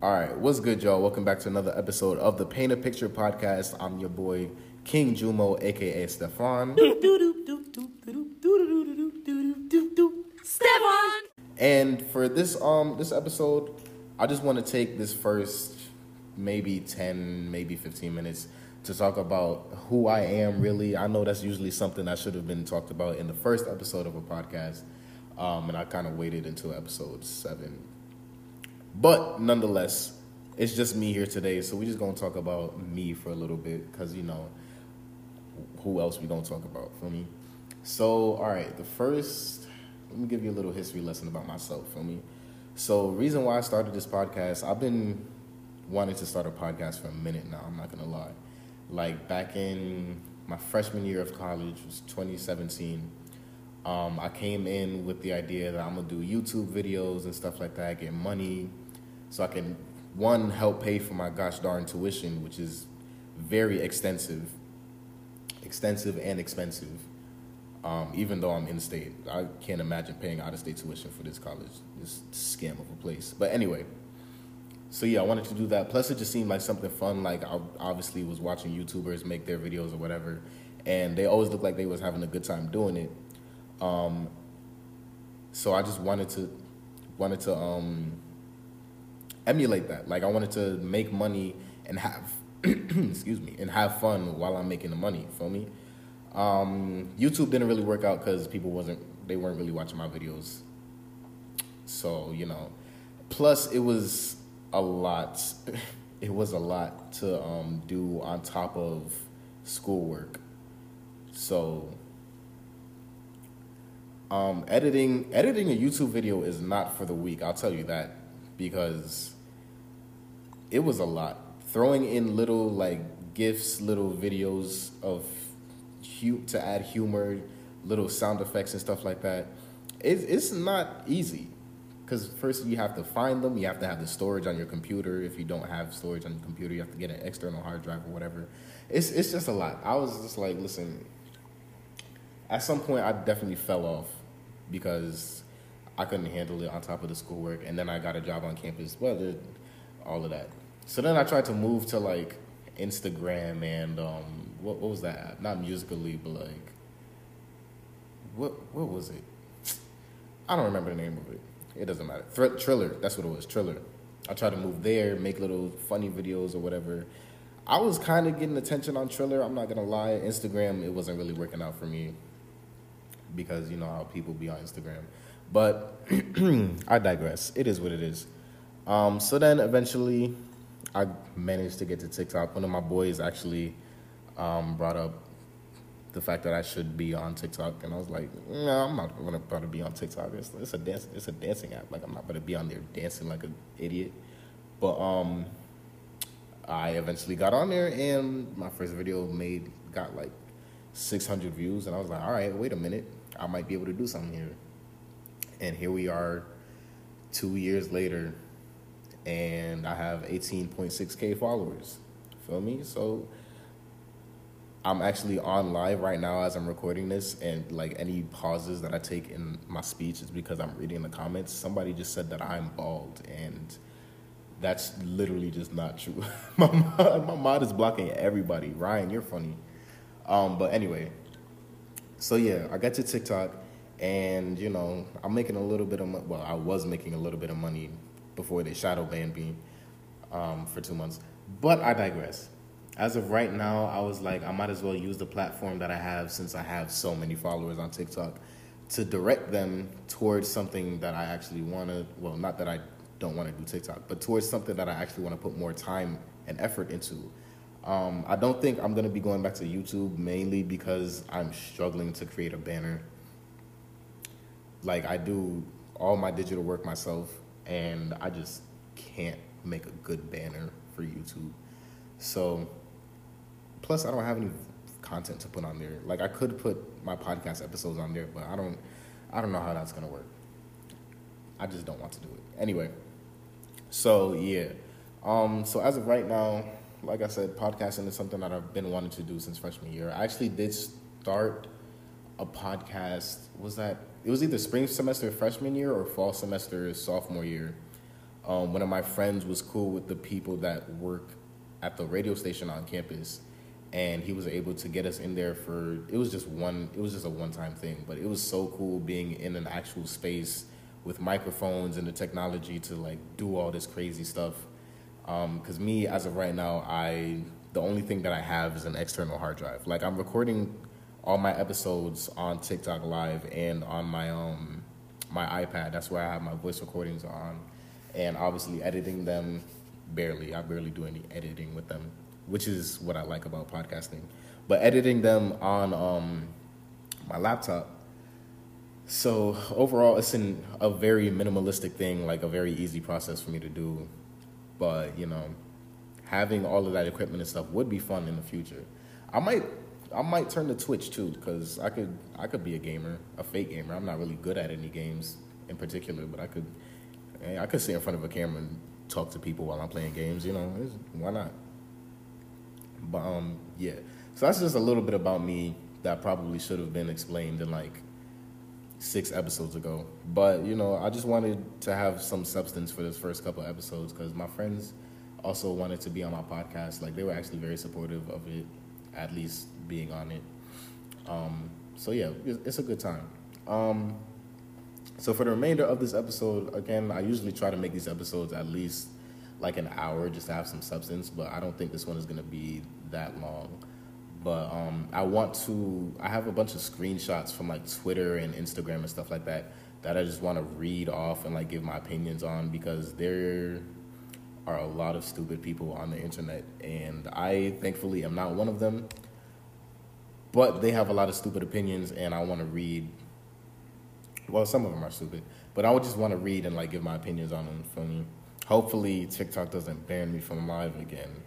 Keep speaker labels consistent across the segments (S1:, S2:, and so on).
S1: All right, what's good, y'all? Welcome back to another episode of the Paint a Picture podcast. I'm your boy King Jumo, aka Stefan.
S2: Stefan.
S1: And for this um this episode, I just want to take this first maybe 10, maybe 15 minutes to talk about who I am really. I know that's usually something that should have been talked about in the first episode of a podcast. Um, and I kind of waited until episode seven. But nonetheless, it's just me here today, so we're just gonna talk about me for a little bit, cause you know, who else we gonna talk about for me? So, all right, the first, let me give you a little history lesson about myself for me. So, reason why I started this podcast, I've been wanting to start a podcast for a minute now. I'm not gonna lie. Like back in my freshman year of college was 2017. Um, I came in with the idea that I'm gonna do YouTube videos and stuff like that, get money, so I can one help pay for my gosh darn tuition, which is very extensive, extensive and expensive. Um, even though I'm in state, I can't imagine paying out of state tuition for this college. This scam of a place. But anyway, so yeah, I wanted to do that. Plus, it just seemed like something fun. Like I obviously was watching YouTubers make their videos or whatever, and they always looked like they was having a good time doing it. Um, so I just wanted to wanted to um, emulate that. Like I wanted to make money and have excuse me and have fun while I'm making the money. Feel me? Um, YouTube didn't really work out because people wasn't they weren't really watching my videos. So you know, plus it was a lot. It was a lot to um, do on top of schoolwork. So um, editing editing a YouTube video is not for the weak. I'll tell you that because it was a lot. Throwing in little like gifs, little videos of hu- to add humor, little sound effects and stuff like that. It's it's not easy because first you have to find them. You have to have the storage on your computer. If you don't have storage on your computer, you have to get an external hard drive or whatever. It's it's just a lot. I was just like, listen. At some point, I definitely fell off because I couldn't handle it on top of the schoolwork, and then I got a job on campus. Well, all of that. So then I tried to move to like Instagram and um, what what was that? App? Not Musically, but like what what was it? I don't remember the name of it. It doesn't matter. Thr- Triller, that's what it was. Triller. I tried to move there, make little funny videos or whatever. I was kind of getting attention on Triller. I'm not gonna lie. Instagram, it wasn't really working out for me because you know how people be on Instagram. But I digress. It is what it is. Um, so then eventually, I managed to get to TikTok. One of my boys actually um, brought up the fact that I should be on TikTok, and I was like, "No, I'm not gonna about to be on TikTok. It's, it's a dance, it's a dancing app. Like I'm not gonna be on there dancing like an idiot." But um, I eventually got on there, and my first video made got like 600 views, and I was like, "All right, wait a minute, I might be able to do something here." And here we are, two years later, and I have 18.6k followers. Feel me? So I'm actually on live right now as I'm recording this, and like any pauses that I take in my speech is because I'm reading the comments. Somebody just said that I'm bald, and that's literally just not true. my mod, my mod is blocking everybody. Ryan, you're funny. Um, but anyway, so yeah, I got to TikTok, and you know I'm making a little bit of mo- well, I was making a little bit of money before they shadow banned me um, for two months. But I digress. As of right now, I was like, I might as well use the platform that I have since I have so many followers on TikTok to direct them towards something that I actually want to. Well, not that I don't want to do TikTok, but towards something that I actually want to put more time and effort into. Um, I don't think I'm gonna be going back to YouTube mainly because I'm struggling to create a banner. Like I do all my digital work myself, and I just can't make a good banner for YouTube. So, plus I don't have any content to put on there. Like I could put my podcast episodes on there, but I don't. I don't know how that's gonna work. I just don't want to do it anyway. So yeah. Um, so as of right now, like I said, podcasting is something that I've been wanting to do since freshman year. I actually did start a podcast. Was that it was either spring semester freshman year or fall semester sophomore year. Um, one of my friends was cool with the people that work at the radio station on campus, and he was able to get us in there for. It was just one. It was just a one time thing, but it was so cool being in an actual space with microphones and the technology to like do all this crazy stuff. Because um, me, as of right now, I the only thing that I have is an external hard drive. Like I'm recording all my episodes on TikTok Live and on my um my iPad. That's where I have my voice recordings on, and obviously editing them barely. I barely do any editing with them, which is what I like about podcasting. But editing them on um my laptop. So overall, it's an, a very minimalistic thing, like a very easy process for me to do. But you know, having all of that equipment and stuff would be fun in the future. I might I might turn to Twitch too because I could I could be a gamer, a fake gamer. I'm not really good at any games in particular, but I could I could sit in front of a camera and talk to people while I'm playing games. You know, why not? But um, yeah. So that's just a little bit about me that probably should have been explained in like six episodes ago. But you know, I just wanted to have some substance for this first couple episodes because my friends also wanted to be on my podcast. Like they were actually very supportive of it, at least being on it. Um, so yeah, it's a good time. Um, so for the remainder of this episode, again, I usually try to make these episodes at least like an hour just to have some substance, but I don't think this one is gonna be that long. But um, I want to. I have a bunch of screenshots from like Twitter and Instagram and stuff like that that I just want to read off and like give my opinions on because there are a lot of stupid people on the internet, and I thankfully am not one of them. But they have a lot of stupid opinions, and I want to read. Well, some of them are stupid, but I would just want to read and like give my opinions on them. From hopefully TikTok doesn't ban me from live again.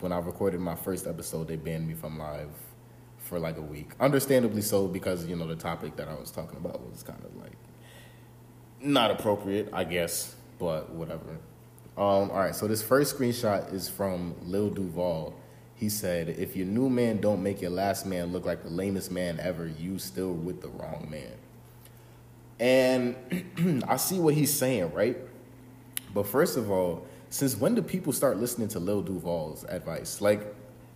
S1: When I recorded my first episode, they banned me from live for like a week. Understandably so, because you know the topic that I was talking about was kind of like not appropriate, I guess, but whatever. Um, all right, so this first screenshot is from Lil Duval. He said, "If your new man don't make your last man look like the lamest man ever, you still with the wrong man." And I see what he's saying, right? But first of all, since when do people start listening to Lil Duval's advice? Like,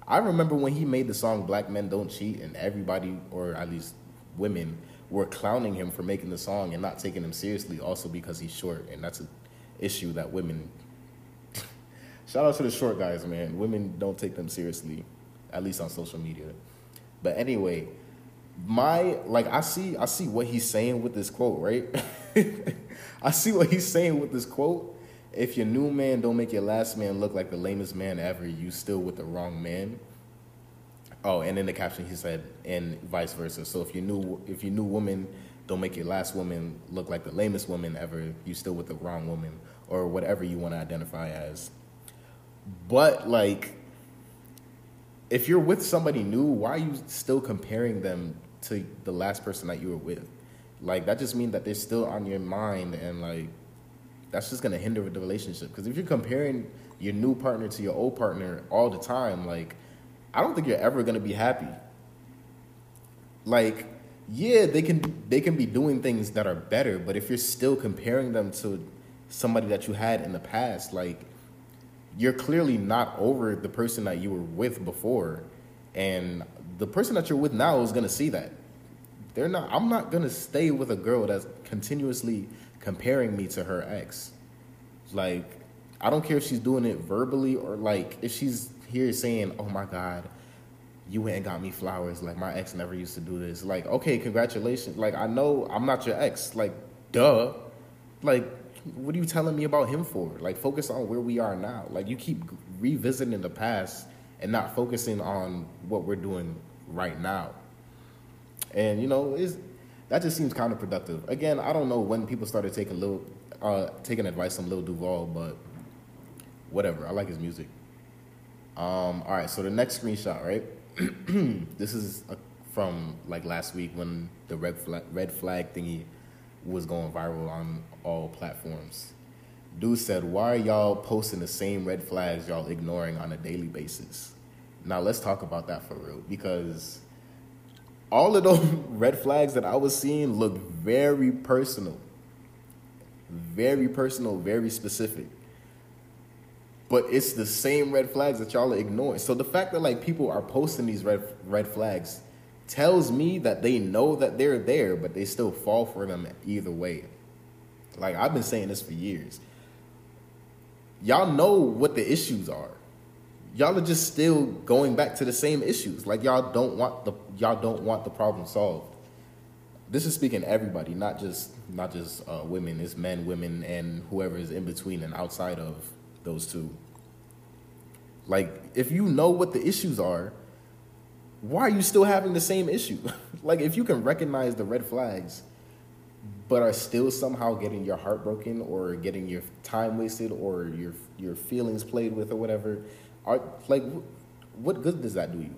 S1: I remember when he made the song "Black Men Don't Cheat," and everybody, or at least women, were clowning him for making the song and not taking him seriously. Also because he's short, and that's an issue that women Shout out to the short guys, man. Women don't take them seriously, at least on social media. But anyway, my like I see I see what he's saying with this quote, right? I see what he's saying with this quote. If your new man don't make your last man look like the lamest man ever, you still with the wrong man. Oh, and in the caption he said, and vice versa. So if your new if your new woman don't make your last woman look like the lamest woman ever, you still with the wrong woman, or whatever you want to identify as. But like, if you're with somebody new, why are you still comparing them to the last person that you were with? Like that just means that they're still on your mind, and like that's just gonna hinder the relationship. Because if you're comparing your new partner to your old partner all the time, like I don't think you're ever gonna be happy. Like, yeah, they can they can be doing things that are better, but if you're still comparing them to somebody that you had in the past, like you're clearly not over the person that you were with before. And the person that you're with now is going to see that. They're not i'm not going to stay with a girl that's continuously comparing me to her ex. Like i don't care if she's doing it verbally or like if she's here saying oh my god you went and got me flowers. Like my ex never used to do this. Like okay congratulations. Like i know i'm not your ex. Like duh. Like what are you telling me about him for? Like, focus on where we are now. Like, you keep revisiting the past and not focusing on what we're doing right now. And you know, is that just seems counterproductive. Again, I don't know when people started taking little, uh, taking advice from Lil Duval, but whatever. I like his music. Um, all right, so the next screenshot, right? this is a, from like last week when the red flag, red flag thingy was going viral on all platforms. Dude said, Why are y'all posting the same red flags y'all ignoring on a daily basis? Now, let's talk about that for real because all of those red flags that I was seeing look very personal. very personal, very specific. But it's the same red flags that y'all are ignoring. So the fact that like people are posting these red red flags tells me that they know that they're there, but they still fall for them either way. Like I've been saying this for years. Y'all know what the issues are. Y'all are just still going back to the same issues. Like y'all don't want the y'all don't want the problem solved. This is speaking to everybody, not just not just uh, women. It's men, women, and whoever is in between and outside of those two. Like if you know what the issues are, why are you still having the same issue? like if you can recognize the red flags but are still somehow getting your heart broken or getting your time wasted or your your feelings played with or whatever, are like what good does that do you?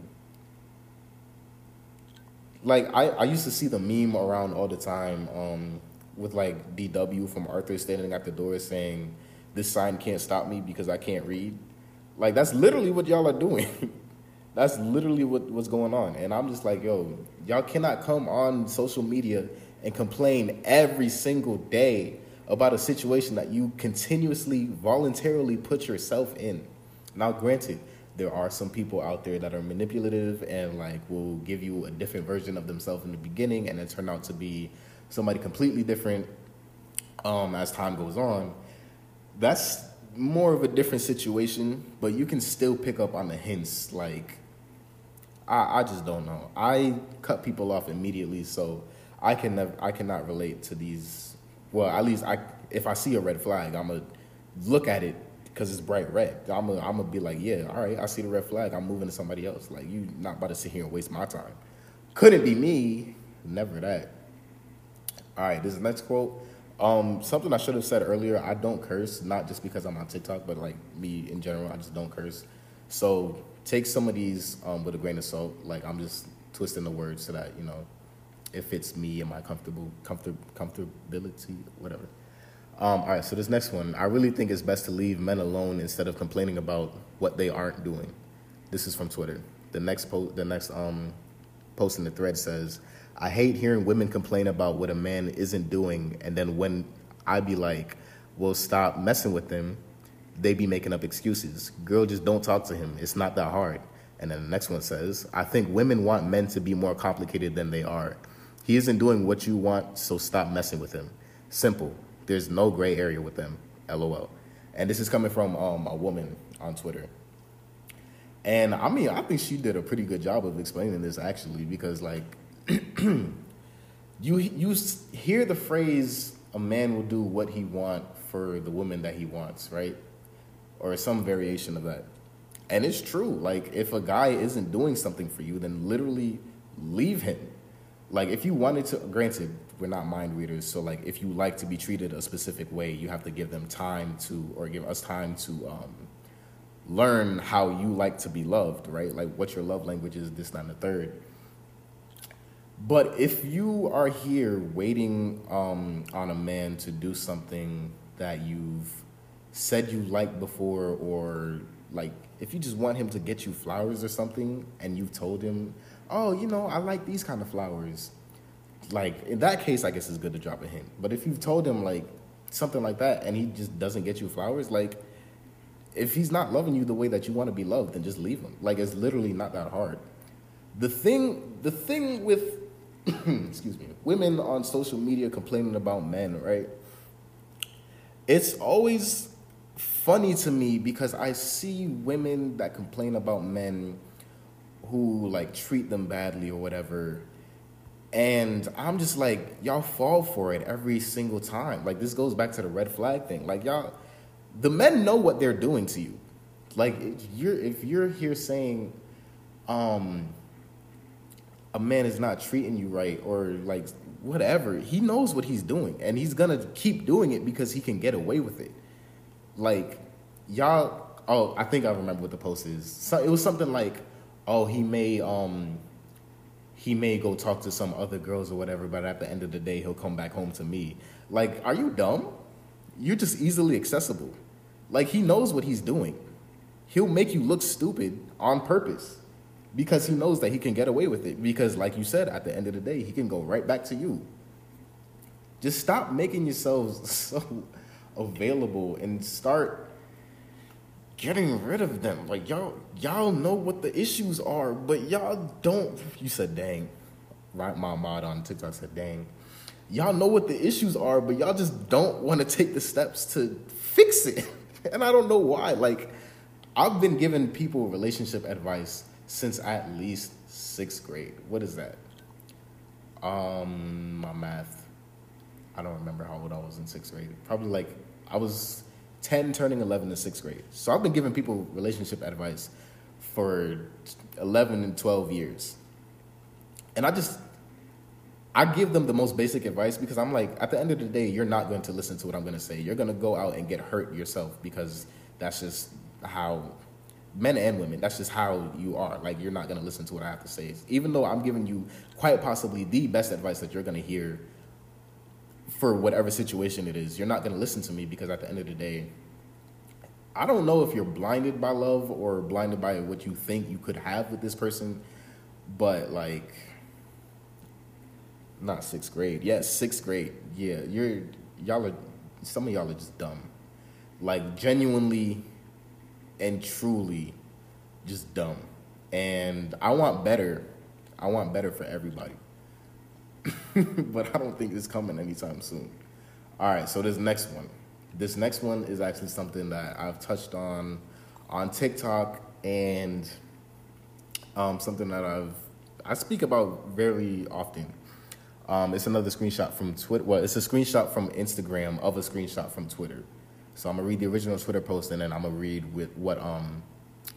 S1: Like I, I used to see the meme around all the time um, with like DW from Arthur standing at the door saying, "This sign can't stop me because I can't read." Like that's literally what y'all are doing. that's literally what, what's going on, and I'm just like, yo, y'all cannot come on social media and complain every single day about a situation that you continuously voluntarily put yourself in. Now, granted, there are some people out there that are manipulative and like will give you a different version of themselves in the beginning and then turn out to be somebody completely different um, as time goes on. That's more of a different situation, but you can still pick up on the hints. Like, I, I just don't know. I cut people off immediately, so I can never, I cannot relate to these. Well, at least I, if I see a red flag, I'm gonna look at it because it's bright red. I'm gonna, I'm gonna be like, yeah, all right, I see the red flag. I'm moving to somebody else. Like you, not about to sit here and waste my time. Couldn't be me. Never that. All right, this next quote. Um, something I should have said earlier. I don't curse, not just because I'm on TikTok, but like me in general, I just don't curse. So take some of these um, with a grain of salt. Like I'm just twisting the words so that you know it fits me and my comfortable comfort comfortability, whatever. Um, all right, so this next one, I really think it's best to leave men alone instead of complaining about what they aren't doing. This is from Twitter. The next post, the next um, post in the thread says, "I hate hearing women complain about what a man isn't doing, and then when I be like, well, stop messing with them, they be making up excuses. Girl, just don't talk to him. It's not that hard." And then the next one says, "I think women want men to be more complicated than they are." He isn't doing what you want, so stop messing with him. Simple. There's no gray area with them. LOL. And this is coming from um, a woman on Twitter. And I mean, I think she did a pretty good job of explaining this actually, because like, you you hear the phrase "a man will do what he want for the woman that he wants," right? Or some variation of that. And it's true. Like, if a guy isn't doing something for you, then literally leave him like if you wanted to granted we're not mind readers so like if you like to be treated a specific way you have to give them time to or give us time to um, learn how you like to be loved right like what your love language is this not the third but if you are here waiting um, on a man to do something that you've said you like before or like if you just want him to get you flowers or something and you've told him oh, you know, I like these kind of flowers. Like in that case, I guess it's good to drop a hint. But if you've told him like something like that and he just doesn't get you flowers, like if he's not loving you the way that you want to be loved, then just leave him. Like it's literally not that hard. The thing, the thing with, excuse me, women on social media complaining about men, right? It's always funny to me because I see women that complain about men who like treat them badly or whatever. And I'm just like, y'all fall for it every single time. Like this goes back to the red flag thing. Like y'all, the men know what they're doing to you. Like if you're if you're here saying, um, a man is not treating you right or like whatever, he knows what he's doing and he's gonna keep doing it because he can get away with it. Like y'all, oh, I think I remember what the post is. So it was something like oh, he may um he may go talk to some other girls or whatever, but at the end of the day, he'll come back home to me. Like, are you dumb? You're just easily accessible. Like, he knows what he's doing. He'll make you look stupid on purpose because he knows that he can get away with it. Because, like you said, at the end of the day, he can go right back to you. Just stop making yourselves so available and start getting rid of them. Like y'all, y'all know what the issues are, but y'all don't. You said, "Dang," right? My mod on TikTok said, "Dang." Y'all know what the issues are, but y'all just don't want to take the steps to fix it. And I don't know why. Like, I've been giving people relationship advice since at least sixth grade. What is that? Um, my math. I don't remember how old I was in sixth grade. Probably like I was 10 turning 11 in sixth grade. So I've been giving people relationship advice for 11 and 12 years. And I just, I give them the most basic advice because I'm like, at the end of the day, you're not going to listen to what I'm going to say. You're going to go out and get hurt yourself because that's just how men and women, that's just how you are. Like, you're not going to listen to what I have to say. Even though I'm giving you quite possibly the best advice that you're going to hear for whatever situation it is. You're not going to listen to me because at the end of the day, I don't know if you're blinded by love or blinded by what you think you could have with this person, but like, not sixth grade. Yes, yeah, sixth grade. Yeah, you're y'all are some of y'all are just dumb, like genuinely and truly, just dumb. And I want better. I want better for everybody. but I don't think it's coming anytime soon. All right, so this next one. This next one is actually something that I've touched on on TikTok and um, something that I've I speak about very often. Um, it's another screenshot from Twitter. Well, it's a screenshot from Instagram of a screenshot from Twitter. So I'm gonna read the original Twitter post and then I'm gonna read with what um,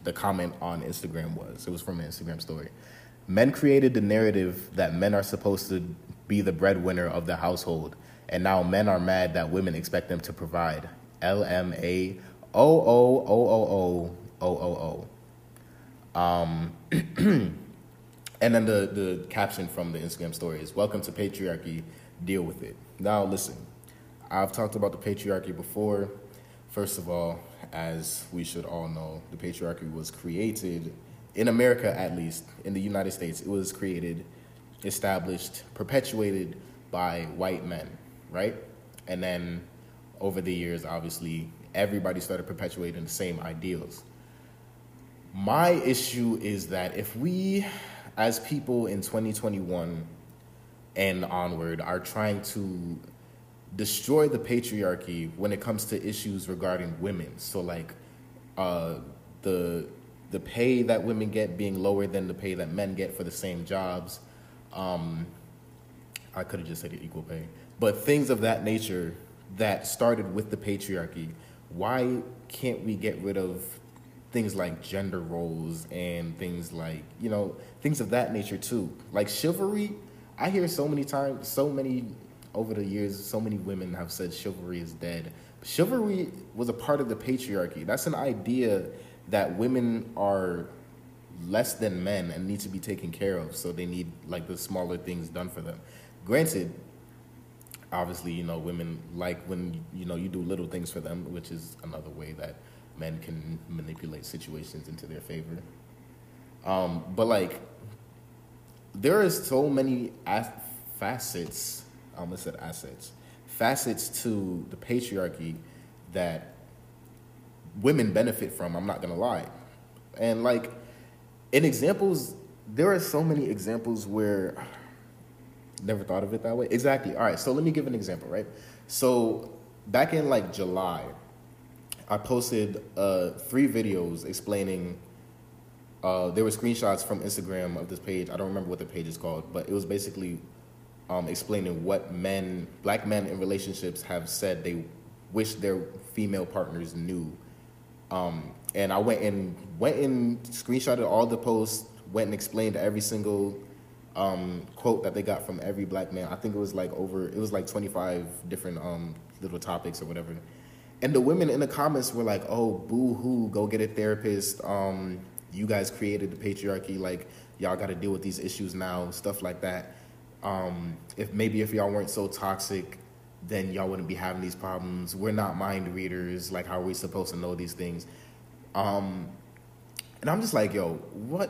S1: the comment on Instagram was. It was from an Instagram story men created the narrative that men are supposed to be the breadwinner of the household, and now men are mad that women expect them to provide. L M A O O O O O O O O. Um, and then the, the caption from the Instagram story is Welcome to patriarchy, deal with it. Now, listen, I've talked about the patriarchy before. First of all, as we should all know, the patriarchy was created in America at least, in the United States, it was created, established, perpetuated by white men, right? And then over the years, obviously, everybody started perpetuating the same ideals. My issue is that if we, as people in 2021 and onward, are trying to destroy the patriarchy when it comes to issues regarding women, so like uh, the the pay that women get being lower than the pay that men get for the same jobs. Um, I could have just said equal pay, but things of that nature that started with the patriarchy. Why can't we get rid of things like gender roles and things like you know things of that nature too? Like chivalry, I hear so many times, so many over the years, so many women have said chivalry is dead. Chivalry was a part of the patriarchy. That's an idea that women are less than men and need to be taken care of, so they need like the smaller things done for them. Granted, obviously, you know, women like when you know you do little things for them, which is another way that men can manipulate situations into their favor. Um, but like, there is so many facets. I almost said assets. Facets to the patriarchy that women benefit from. I'm not gonna lie, and like in examples, there are so many examples where never thought of it that way. Exactly. All right. So let me give an example. Right. So back in like July, I posted uh, three videos explaining. Uh, there were screenshots from Instagram of this page. I don't remember what the page is called, but it was basically um, explaining what men, black men in relationships, have said they wish their female partners knew um, and I went and went and screenshotted all the posts, went and explained every single um, quote that they got from every black man. I think it was like over, it was like 25 different um, little topics or whatever. And the women in the comments were like, oh, boo hoo, go get a therapist. Um, you guys created the patriarchy. Like, y'all got to deal with these issues now, stuff like that. Um, if maybe if y'all weren't so toxic, then y'all wouldn't be having these problems. We're not mind readers. Like, how are we supposed to know these things? Um, and I'm just like, yo, what,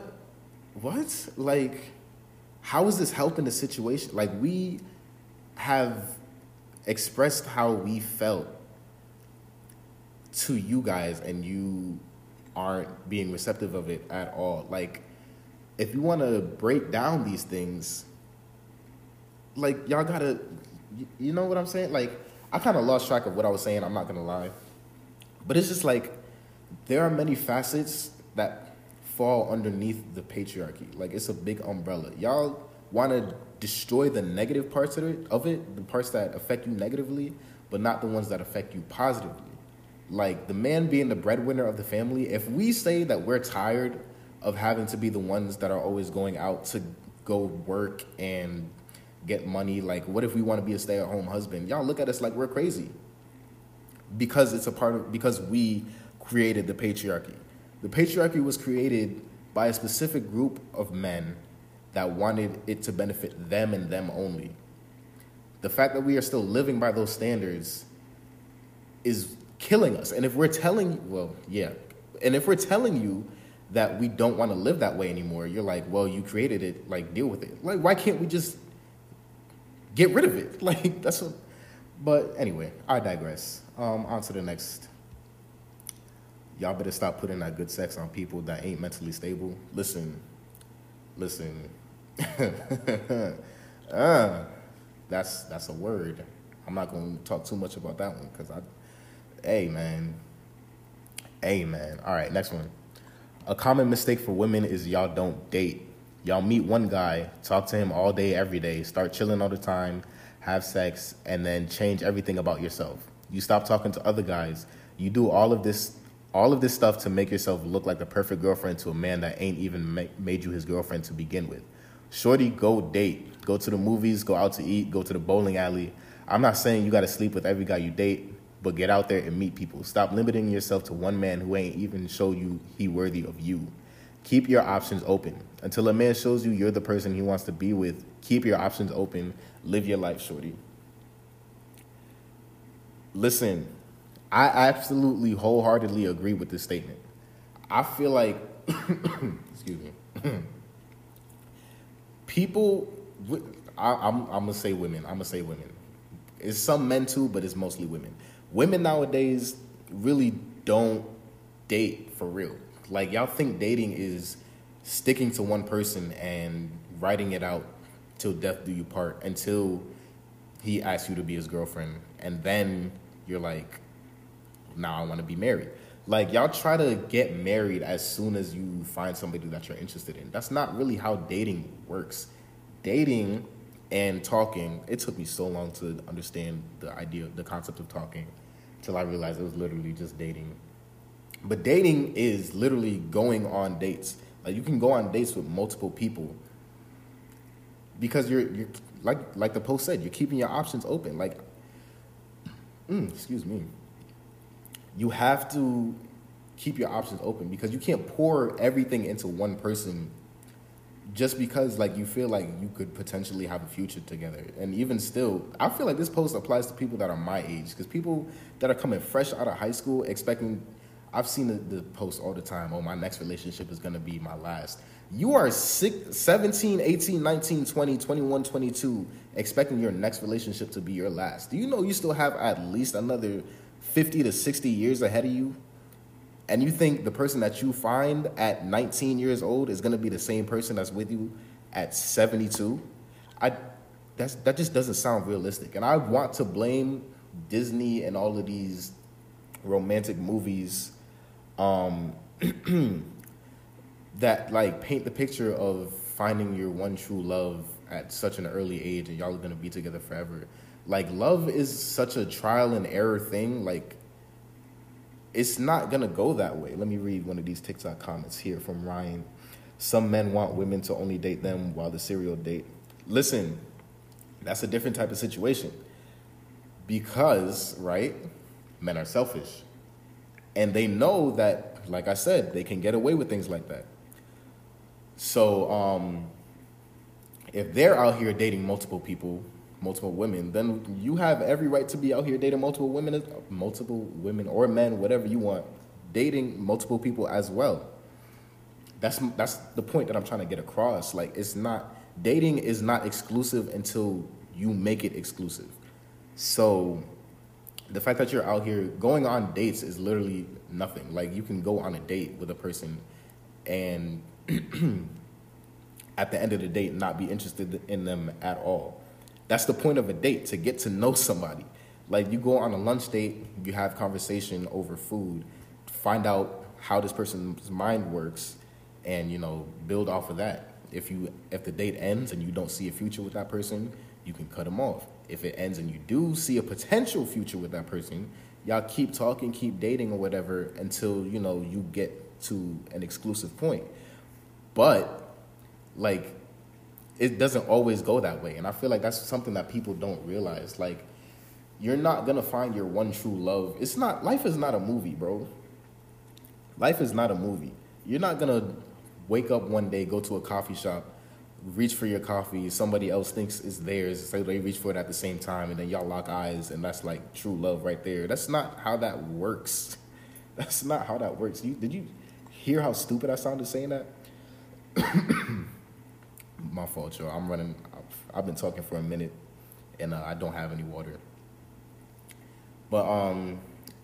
S1: what? Like, how is this helping the situation? Like, we have expressed how we felt to you guys and you aren't being receptive of it at all. Like, if you want to break down these things, like y'all gotta, you know what I'm saying? Like, I kind of lost track of what I was saying. I'm not gonna lie, but it's just like there are many facets that fall underneath the patriarchy. Like, it's a big umbrella. Y'all want to destroy the negative parts of it, of it, the parts that affect you negatively, but not the ones that affect you positively like the man being the breadwinner of the family, if we say that we're tired of having to be the ones that are always going out to go work and get money, like what if we want to be a stay-at-home husband? Y'all look at us like we're crazy. Because it's a part of because we created the patriarchy. The patriarchy was created by a specific group of men that wanted it to benefit them and them only. The fact that we are still living by those standards is killing us. And if we're telling, well, yeah, and if we're telling you that we don't want to live that way anymore, you're like, well, you created it, like deal with it. Like, why can't we just get rid of it? Like, that's what. But anyway, I digress. Um, on to the next. Y'all better stop putting that good sex on people that ain't mentally stable. Listen, listen. uh, that's that's a word. I'm not gonna talk too much about that one because I Hey, man. Hey, man. All right, next one. A common mistake for women is y'all don't date. Y'all meet one guy, talk to him all day, every day, start chilling all the time, have sex, and then change everything about yourself. You stop talking to other guys. You do all of this all of this stuff to make yourself look like the perfect girlfriend to a man that ain't even made you his girlfriend to begin with. Shorty, go date. Go to the movies, go out to eat, go to the bowling alley. I'm not saying you got to sleep with every guy you date but get out there and meet people. Stop limiting yourself to one man who ain't even show you he worthy of you. Keep your options open. Until a man shows you you're the person he wants to be with, keep your options open. Live your life, shorty. Listen, I absolutely wholeheartedly agree with this statement. I feel like, excuse me, people, I, I'm, I'm gonna say women. I'm gonna say women. It's some men too, but it's mostly women women nowadays really don't date for real. Like y'all think dating is sticking to one person and writing it out till death do you part until he asks you to be his girlfriend and then you're like now I want to be married. Like y'all try to get married as soon as you find somebody that you're interested in. That's not really how dating works. Dating and talking, it took me so long to understand the idea, the concept of talking till I realized it was literally just dating. But dating is literally going on dates. Like you can go on dates with multiple people because you're you're like like the post said, you're keeping your options open. Like, mm, excuse me. You have to keep your options open because you can't pour everything into one person just because like you feel like you could potentially have a future together and even still i feel like this post applies to people that are my age because people that are coming fresh out of high school expecting i've seen the, the post all the time oh my next relationship is going to be my last. You are six, 17 18 19 20 21 22 expecting your next relationship to be your last. Do you know you still have at least another 50 to 60 years ahead of you? And you think the person that you find at 19 years old is going to be the same person that's with you at 72 i that's that just doesn't sound realistic. And i want to blame disney and all of these romantic movies um, that like paint the picture of finding your one true love at such an early age and y'all are to be together forever like love is such a trial and error thing like it's not gonna go that way. Let me read one of these TikTok comments here from Ryan. Some men want women to only date them while the serial date. Listen, that's a different type of situation. Because, right, men are selfish. And they know that, like I said, they can get away with things like that. So, um, if they're out here dating multiple people, multiple women, then you have every right to be out here dating multiple women, multiple women or men, whatever you want, dating multiple people as well. That's that's the point that I'm trying to get across. Like it's not dating is not exclusive until you make it exclusive. So the fact that you're out here going on dates is literally nothing. Like you can go on a date with a person and at the end of the date not be interested in them at all. That's the point of a date to get to know somebody. Like you go on a lunch date, you have conversation over food, find out how this person's mind works and you know build off of that. If you if the date ends and you don't see a future with that person, you can cut them off. If it ends and you do see a potential future with that person, y'all keep talking, keep dating or whatever until you know you get to an exclusive point. But like it doesn't always go that way. And I feel like that's something that people don't realize. Like you're not going to find your one true love. It's not life is not a movie, bro. Life is not a movie. You're not going to wake up one day, go to a coffee shop, reach for your coffee, somebody else thinks it's theirs, they reach for it at the same time, and then y'all lock eyes, and that's like true love right there. That's not how that works. That's not how that works. You, did you hear how stupid I sounded saying that? My fault, y'all. I'm running. I've, I've, been talking for a minute, and uh, I don't have any water. But um,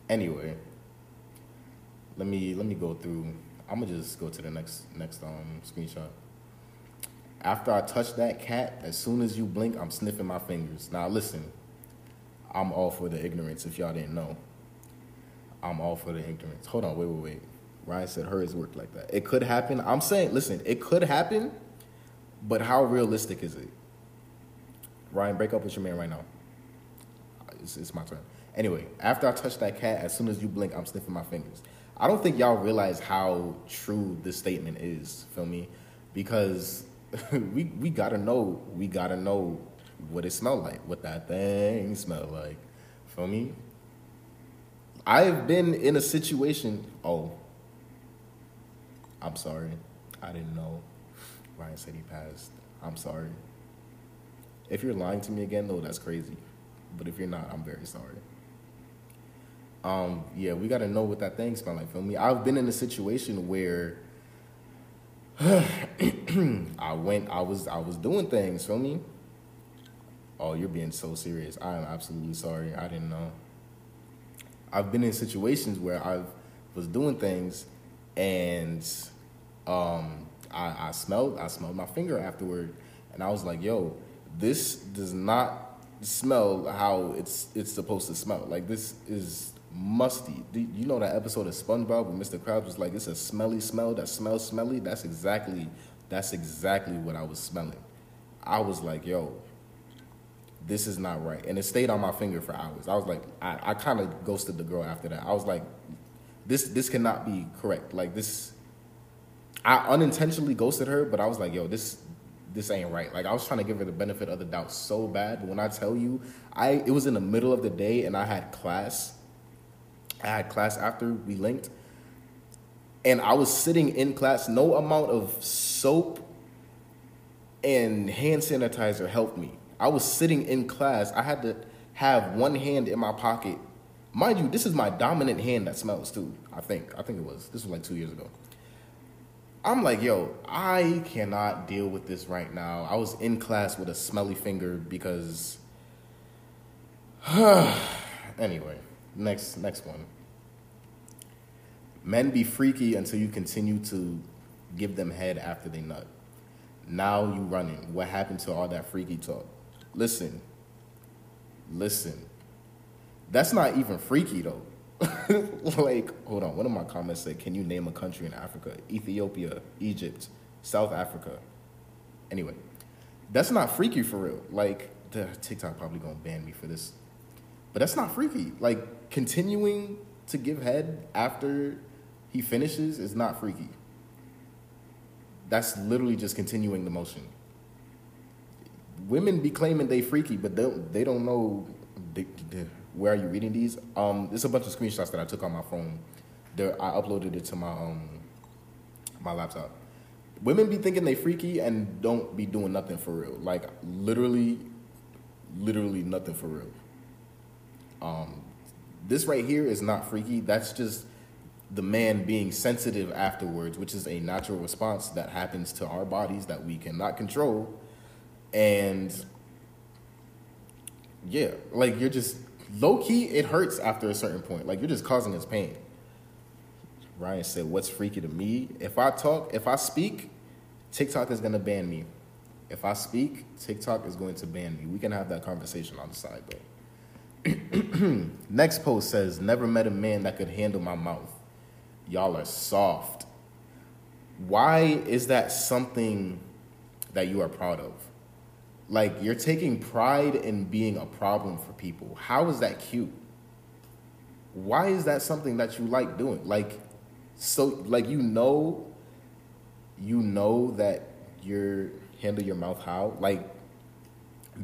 S1: anyway, let me let me go through. I'm gonna just go to the next next um screenshot. After I touch that cat, as soon as you blink, I'm sniffing my fingers. Now listen, I'm all for the ignorance. If y'all didn't know, I'm all for the ignorance. Hold on, wait, wait, wait. Ryan said hers worked like that. It could happen. I'm saying, listen, it could happen, but how realistic is it? Ryan, break up with your man right now. It's, it's my turn. Anyway, after I touch that cat, as soon as you blink, I'm sniffing my fingers. I don't think y'all realize how true this statement is. Feel me? Because we we gotta know we gotta know what it smell like, what that thing smell like. Feel me? I've been in a situation. Oh, I'm sorry. I didn't know. Ryan said he passed. I'm sorry. If you're lying to me again, though, that's crazy. But if you're not, I'm very sorry. Um, yeah, we gotta know what that thing smell like. Feel me? I've been in a situation where I went, I was, I was doing things. Feel me? Oh, you're being so serious. I am absolutely sorry. I didn't know. I've been in situations where I was doing things, and um, I, I smelled, I smelled my finger afterward, and I was like, "Yo, this does not smell how it's it's supposed to smell. Like this is musty. You know that episode of SpongeBob where Mr. Krabs was like, "It's a smelly smell that smells smelly." That's exactly that's exactly what I was smelling. I was like, "Yo, this is not right," and it stayed on my finger for hours. I was like, I, I kind of ghosted the girl after that. I was like, "This this cannot be correct." Like this, I unintentionally ghosted her, but I was like, "Yo, this." This ain't right. Like I was trying to give her the benefit of the doubt so bad, but when I tell you, I it was in the middle of the day and I had class, I had class after we linked, and I was sitting in class. No amount of soap and hand sanitizer helped me. I was sitting in class. I had to have one hand in my pocket. Mind you, this is my dominant hand that smells too. I think. I think it was. This was like two years ago. I'm like, yo, I cannot deal with this right now. I was in class with a smelly finger because. anyway. Next, next one. Men be freaky until you continue to give them head after they nut. Now you running. What happened to all that freaky talk? Listen, listen. That's not even freaky though. like, hold on. One of my comments said, "Can you name a country in Africa? Ethiopia, Egypt, South Africa." Anyway, that's not freaky for real. Like, the TikTok probably gonna ban me for this, but that's not freaky. Like, continuing to give head after he finishes is not freaky. That's literally just continuing the motion. Women be claiming they freaky, but they don't, they don't know. They, they, where are you reading these? Um, there's a bunch of screenshots that I took on my phone. There, I uploaded it to my um, my laptop. Women be thinking they freaky and don't be doing nothing for real. Like literally, literally nothing for real. Um, this right here is not freaky. That's just the man being sensitive afterwards, which is a natural response that happens to our bodies that we cannot control. And Yeah, like you're just low key. It hurts after a certain point. Like you're just causing us pain. Ryan said, "What's freaky to me? If I talk, if I speak, TikTok is gonna ban me. If I speak, TikTok is going to ban me. We can have that conversation on the side though." Next post says, "Never met a man that could handle my mouth. Y'all are soft. Why is that something that you are proud of?" Like you're taking pride in being a problem for people. How is that cute? Why is that something that you like doing? Like so like you know you know that you're handle your mouth how? Like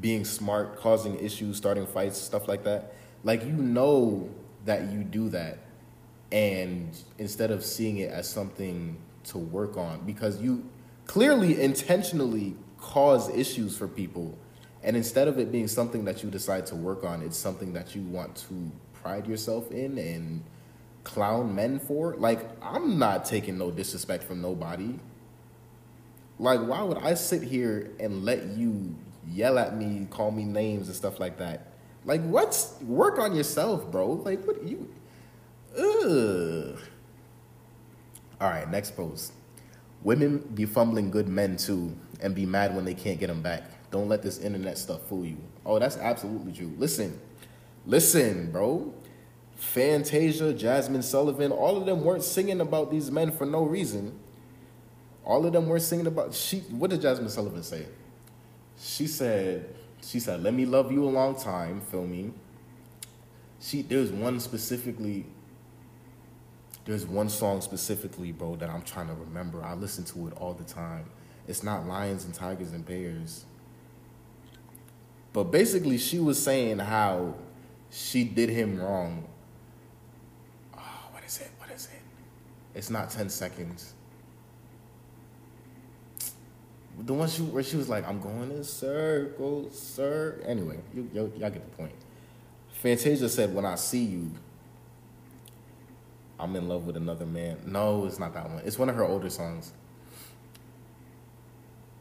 S1: being smart, causing issues, starting fights, stuff like that. Like you know that you do that and instead of seeing it as something to work on because you clearly intentionally cause issues for people. And instead of it being something that you decide to work on, it's something that you want to pride yourself in and clown men for. Like, I'm not taking no disrespect from nobody. Like, why would I sit here and let you yell at me, call me names and stuff like that? Like, what's work on yourself, bro? Like, what you? Ugh. All right, next post. Women be fumbling good men too and be mad when they can't get them back. Don't let this internet stuff fool you. Oh, that's absolutely true. Listen, listen, bro. Fantasia, Jazmine Sullivan, all of them weren't singing about these men for no reason. All of them were singing about she. What did Jazmine Sullivan say? She said, she said, "Let me love you a long time." Me. She there's one specifically there's one song specifically, bro, that I'm trying to remember. I listen to it all the time. It's not lions and tigers and bears. But basically, she was saying how she did him wrong. Oh, what is it? What is it? It's not 10 seconds. The one she, where she was like, I'm going in circles, sir. Anyway, you, y'all get the point. Fantasia said, When I see you, I'm in love with another man. No, it's not that one. It's one of her older songs.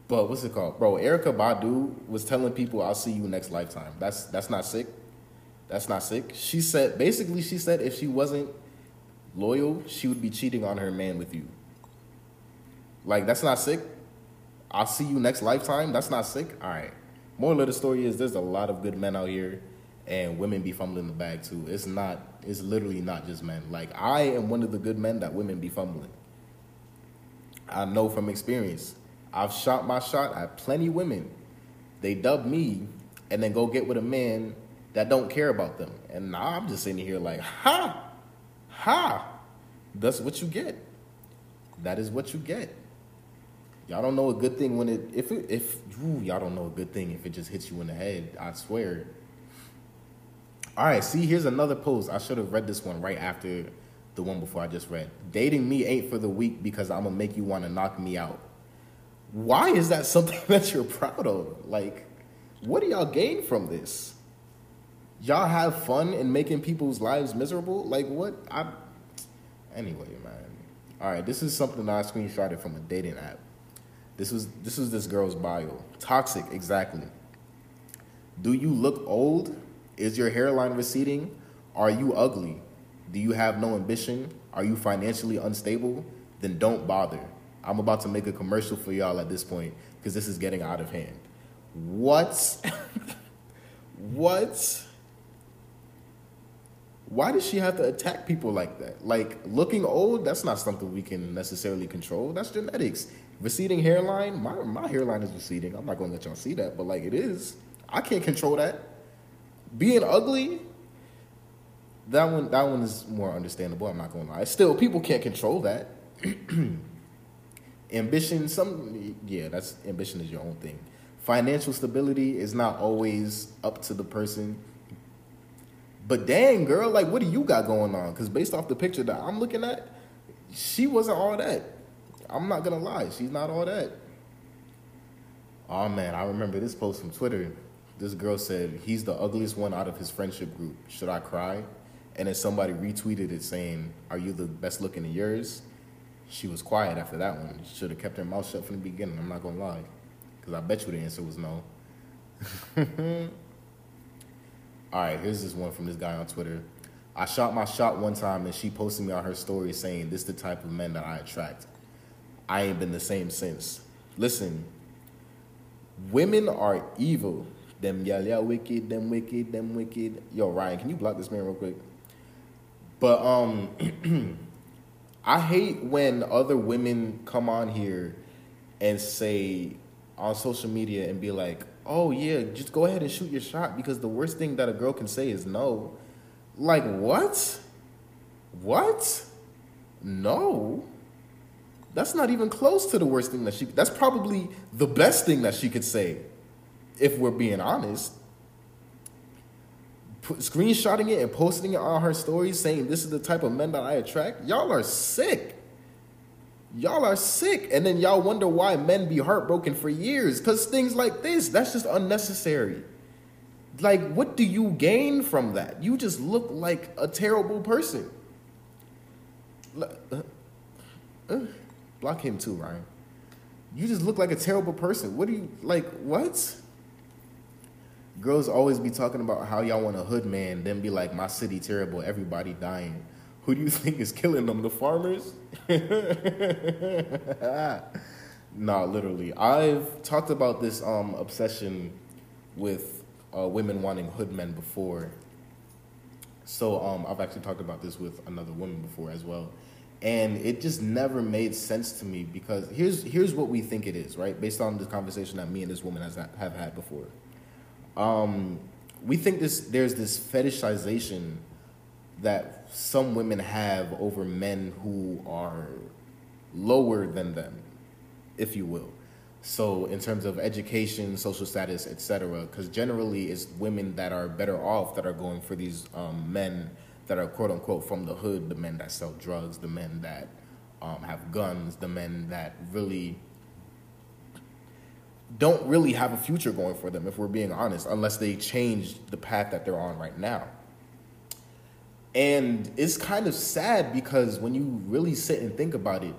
S1: But what's it called, bro? Erykah Badu was telling people, "I'll see you next lifetime." That's that's not sick. That's not sick. She said basically, she said if she wasn't loyal, she would be cheating on her man with you. Like that's not sick. I'll see you next lifetime. That's not sick. All right. Moral of the story is there's a lot of good men out here and women be fumbling the bag too. It's not. It's literally not just men. Like I am one of the good men that women be fumbling. I know from experience. I've shot my shot at plenty women. They dub me and then go get with a man that don't care about them. And now I'm just sitting here like, ha, ha. That's what you get. That is what you get. Y'all don't know a good thing when it if it, if ooh, y'all don't know a good thing if it just hits you in the head. I swear all right, see, here's another post. I should have read this one right after the one before I just read. Dating me ain't for the weak because I'm gonna make you want to knock me out. Why is that something that you're proud of? Like, what do y'all gain from this? Y'all have fun in making people's lives miserable? Like, what? I. Anyway, man. All right, this is something I screenshotted from a dating app. This was this was this girl's bio. Toxic, exactly. Do you look old? Is your hairline receding? Are you ugly? Do you have no ambition? Are you financially unstable? Then don't bother. I'm about to make a commercial for y'all at this point because this is getting out of hand. What? what? Why does she have to attack people like that? Like looking old, that's not something we can necessarily control. That's genetics. Receding hairline, my, my hairline is receding. I'm not gonna let y'all see that, but like it is. I can't control that being ugly, that one that one is more understandable. I'm not gonna lie. Still, people can't control that. ambition, some yeah, that's ambition is your own thing. Financial stability is not always up to the person. But dang, girl, like what do you got going on? Because based off the picture that I'm looking at, she wasn't all that. I'm not gonna lie, she's not all that. Oh man, I remember this post from Twitter this girl said he's the ugliest one out of his friendship group. Should I cry? And then somebody retweeted it saying, "Are you the best looking in yours?" She was quiet after that one. Should have kept her mouth shut from the beginning. I'm not gonna lie, because I bet you the answer was no. All right, here's this one from this guy on Twitter. I shot my shot one time and she posted me on her story saying this is the type of men that I attract. I ain't been the same since. Listen, women are evil. Them yeah yeah wicked, them wicked, them wicked. Yo, Ryan, can you block this man real quick? But um I hate when other women come on here and say on social media and be like, "Oh yeah, just go ahead and shoot your shot," because the worst thing that a girl can say is no. Like what? What? No. That's not even close to the worst thing that she. That's probably the best thing that she could say, if we're being honest. Put, screenshotting it and posting it on her stories, saying this is the type of men that I attract. Y'all are sick y'all are sick and then y'all wonder why men be heartbroken for years because things like this that's just unnecessary like what do you gain from that you just look like a terrible person uh, uh, block him too ryan you just look like a terrible person what do you like what girls always be talking about how y'all want a hood man then be like my city terrible everybody dying who do you think is killing them? The farmers? nah, literally. I've talked about this um, obsession with uh, women wanting hood men before. So um, I've actually talked about this with another woman before as well. And it just never made sense to me because here's here's what we think it is, right? Based on the conversation that me and this woman has have had before. Um, we think this there's this fetishization that some women have over men who are lower than them, if you will. So, in terms of education, social status, etc., because generally it's women that are better off that are going for these um, men that are quote unquote from the hood, the men that sell drugs, the men that um, have guns, the men that really don't really have a future going for them, if we're being honest, unless they change the path that they're on right now. And it's kind of sad because when you really sit and think about it,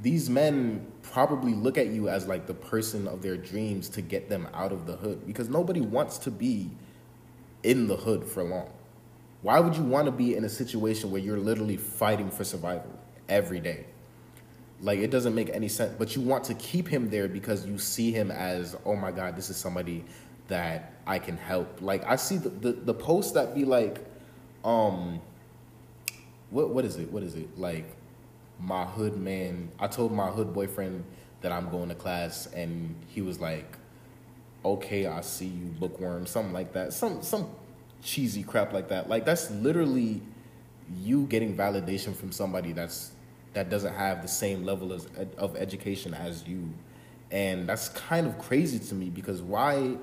S1: these men probably look at you as like the person of their dreams to get them out of the hood because nobody wants to be in the hood for long. Why would you want to be in a situation where you're literally fighting for survival every day? Like it doesn't make any sense, but you want to keep him there because you see him as, oh my God, this is somebody that I can help. Like I see the, the, the posts that be like, um what what is it? What is it? Like my hood man I told my hood boyfriend that I'm going to class and he was like, Okay, I see you bookworm, something like that. Some some cheesy crap like that. Like that's literally you getting validation from somebody that's that doesn't have the same level as, of education as you. And that's kind of crazy to me because why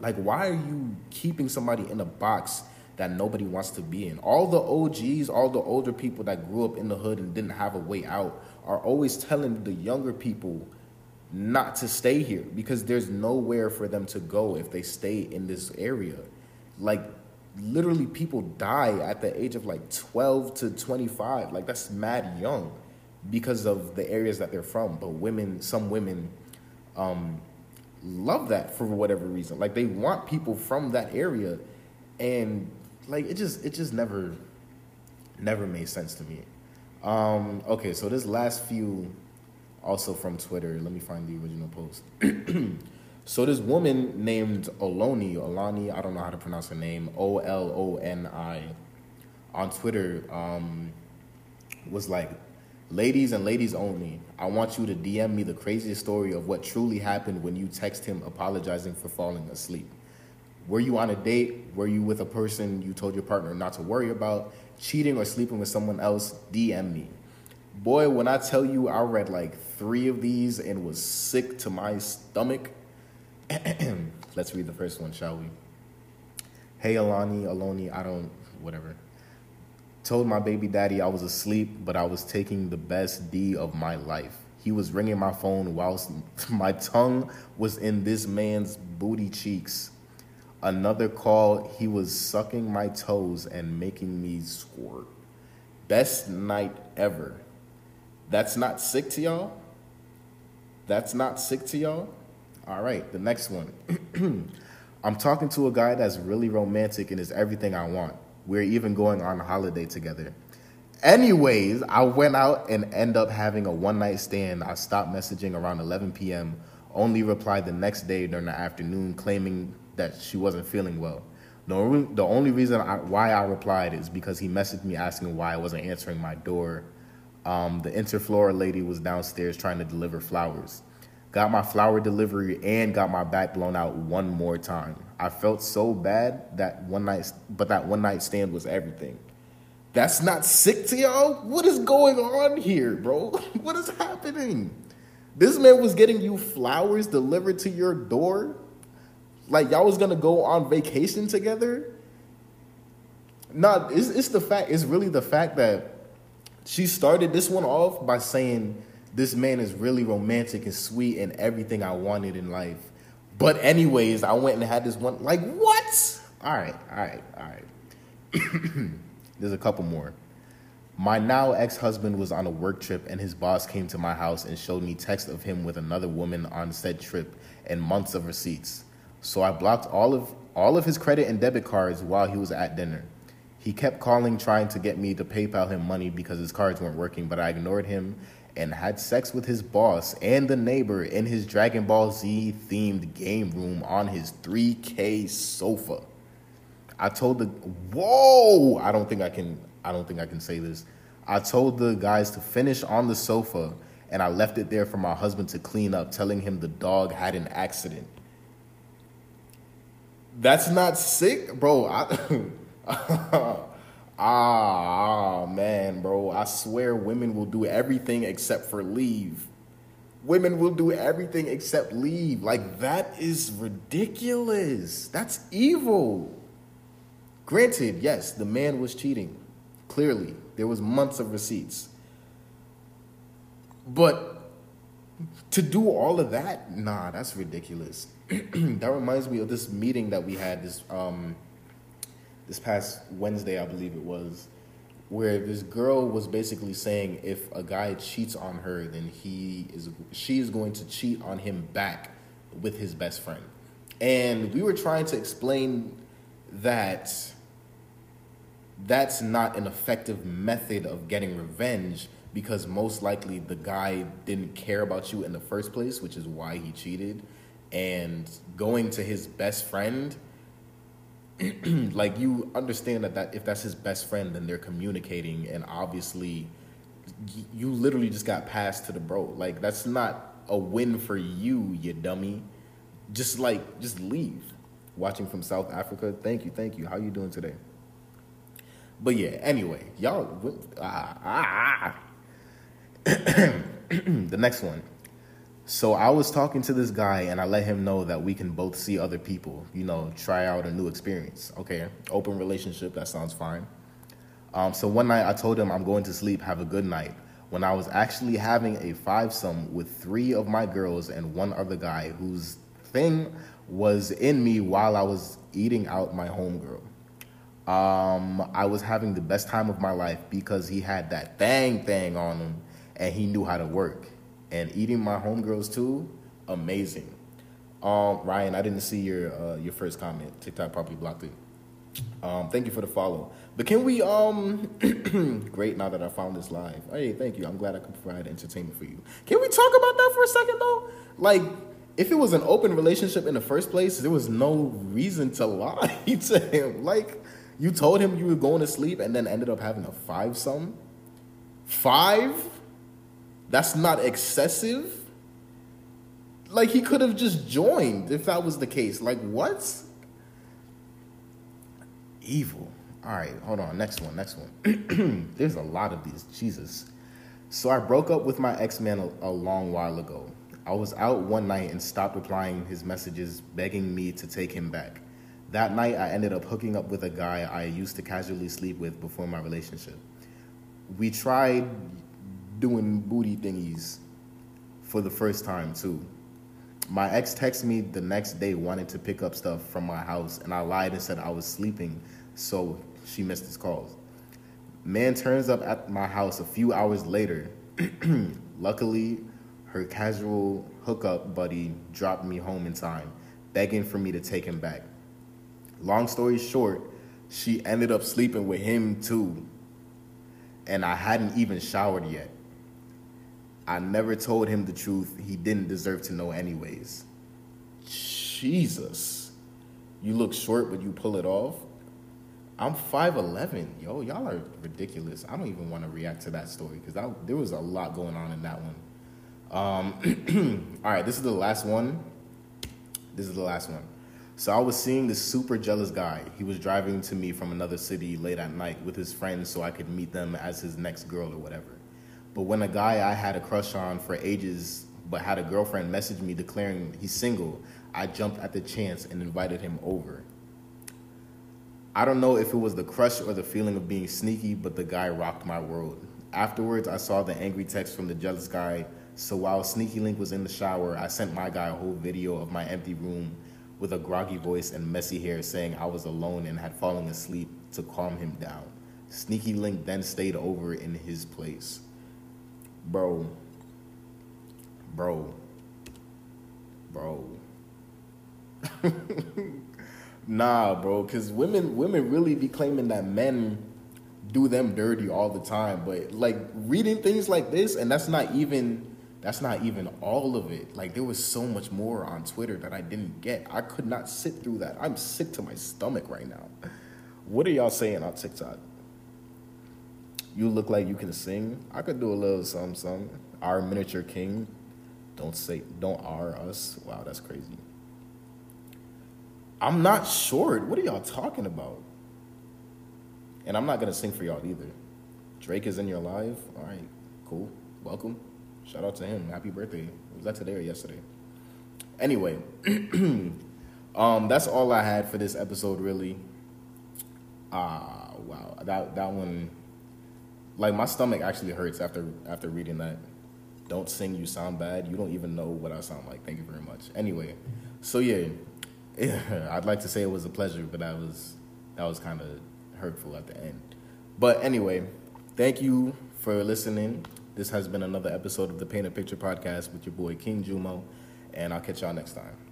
S1: like why are you keeping somebody in a box that nobody wants to be in. All the OGs, all the older people that grew up in the hood and didn't have a way out are always telling the younger people not to stay here because there's nowhere for them to go if they stay in this area. Like literally people die at the age of like 12 to 25. Like that's mad young because of the areas that they're from. But women, some women um, love that for whatever reason. Like they want people from that area and like it just it just never never made sense to me. Um, okay, so this last few also from Twitter. Let me find the original post. so this woman named Oloni, Olani, I don't know how to pronounce her name, O L O N I, on Twitter um, was like, ladies and ladies only, I want you to DM me the craziest story of what truly happened when you text him apologizing for falling asleep. Were you on a date? Were you with a person you told your partner not to worry about? Cheating or sleeping with someone else? DM me. Boy, when I tell you I read like three of these and was sick to my stomach. Let's read the first one, shall we? Hey, Alani, Aloni, I don't, whatever. Told my baby daddy I was asleep, but I was taking the best D of my life. He was ringing my phone whilst my tongue was in this man's booty cheeks. Another call, he was sucking my toes and making me squirt. Best night ever. That's not sick to y'all? That's not sick to y'all? All right, the next one. I'm talking to a guy that's really romantic and is everything I want. We're even going on a holiday together. Anyways, I went out and end up having a one night stand. I stopped messaging around 11 p.m. Only replied the next day during the afternoon, claiming that she wasn't feeling well. The, the only reason I, why I replied is because he messaged me asking why I wasn't answering my door. Um, the Interflora lady was downstairs trying to deliver flowers. Got my flower delivery and got my back blown out one more time. I felt so bad that one night, but that one night stand was everything. That's not sick to y'all? What is going on here, bro? What is happening? This man was getting you flowers delivered to your door? Like y'all was gonna go on vacation together? Nah, it's, it's the fact, it's really the fact that she started this one off by saying, This man is really romantic and sweet and everything I wanted in life. But, anyways, I went and had this one. Like, what? All right, all right, all right. There's a couple more. My now ex husband was on a work trip, and his boss came to my house and showed me text of him with another woman on said trip and months of receipts. So I blocked all of all of his credit and debit cards while he was at dinner. He kept calling, trying to get me to PayPal him money because his cards weren't working, but I ignored him and had sex with his boss and the neighbor in his Dragon Ball Z themed game room on his 3K sofa. I told the whoa, I don't think I can I don't think I can say this. I told the guys to finish on the sofa and I left it there for my husband to clean up, telling him the dog had an accident. That's not sick, bro. I, ah, man, bro. I swear women will do everything except for leave. Women will do everything except leave. Like, that is ridiculous. That's evil. Granted, yes, the man was cheating. Clearly, there was months of receipts. But to do all of that, nah, that's ridiculous. that reminds me of this meeting that we had this um, this past Wednesday, I believe it was, where this girl was basically saying if a guy cheats on her, then he is she is going to cheat on him back with his best friend. And we were trying to explain that that's not an effective method of getting revenge because most likely the guy didn't care about you in the first place, which is why he cheated. And going to his best friend, like you understand that, that if that's his best friend, then they're communicating, and obviously, you literally just got passed to the bro. Like that's not a win for you, you dummy. Just like just leave. Watching from South Africa. Thank you, thank you. How you doing today? But yeah, anyway, y'all. Ah, ah. the next one. So I was talking to this guy and I let him know that we can both see other people, you know, try out a new experience. Okay, open relationship, that sounds fine. Um, so one night I told him I'm going to sleep, have a good night. When I was actually having a five some with three of my girls and one other guy whose thing was in me while I was eating out my homegirl. Um, I was having the best time of my life because he had that thing thing on him and he knew how to work. And eating my homegirls too, amazing. Um, Ryan, I didn't see your uh, your first comment. TikTok probably blocked it. Um, thank you for the follow. But can we um great now that I found this live. Hey, thank you. I'm glad I could provide entertainment for you. Can we talk about that for a second though? Like if it was an open relationship in the first place, there was no reason to lie to him. Like you told him you were going to sleep and then ended up having a five some? Five? That's not excessive? Like he could have just joined if that was the case. Like what? Evil. All right, hold on. Next one. Next one. There's a lot of these. Jesus. So I broke up with my ex man a, a long while ago. I was out one night and stopped replying his messages begging me to take him back. That night, I ended up hooking up with a guy I used to casually sleep with before my relationship. We tried doing booty thingies for the first time, too. My ex texted me the next day wanting to pick up stuff from my house, and I lied and said I was sleeping, so she missed his calls. Man turns up at my house a few hours later. Luckily, her casual hookup buddy dropped me home in time, begging for me to take him back. Long story short, she ended up sleeping with him too. And I hadn't even showered yet. I never told him the truth. He didn't deserve to know, anyways. Jesus. You look short, but you pull it off. I'm 5'11. Yo, y'all are ridiculous. I don't even want to react to that story because there was a lot going on in that one. Um, all right, this is the last one. This is the last one. So I was seeing this super jealous guy. He was driving to me from another city late at night with his friends so I could meet them as his next girl or whatever. But when a guy I had a crush on for ages but had a girlfriend message me declaring he's single, I jumped at the chance and invited him over. I don't know if it was the crush or the feeling of being sneaky, but the guy rocked my world. Afterwards, I saw the angry text from the jealous guy. So while Sneaky Link was in the shower, I sent my guy a whole video of my empty room with a groggy voice and messy hair saying I was alone and had fallen asleep to calm him down. Sneaky Link then stayed over in his place. Bro. Bro. Bro. Nah, bro, because women women really be claiming that men do them dirty all the time. But like reading things like this, and that's not even that's not even all of it. Like there was so much more on Twitter that I didn't get. I could not sit through that. I'm sick to my stomach right now. What are y'all saying on TikTok? You look like you can sing. I could do a little something, something. Our miniature king. Don't say, don't R us. Wow, that's crazy. I'm not short. What are y'all talking about? And I'm not gonna sing for y'all either. Drake is in your life. All right, cool. Welcome. Shout out to him. Happy birthday. Was that today or yesterday? Anyway, um, that's all I had for this episode. Really. Ah, uh, wow. That that one, like my stomach actually hurts after after reading that. Don't sing. You sound bad. You don't even know what I sound like. Thank you very much. Anyway, so yeah. Yeah, I'd like to say it was a pleasure, but that was that was kind of hurtful at the end. But anyway, thank you for listening. This has been another episode of the Paint a Picture podcast with your boy King Jumo, and I'll catch y'all next time.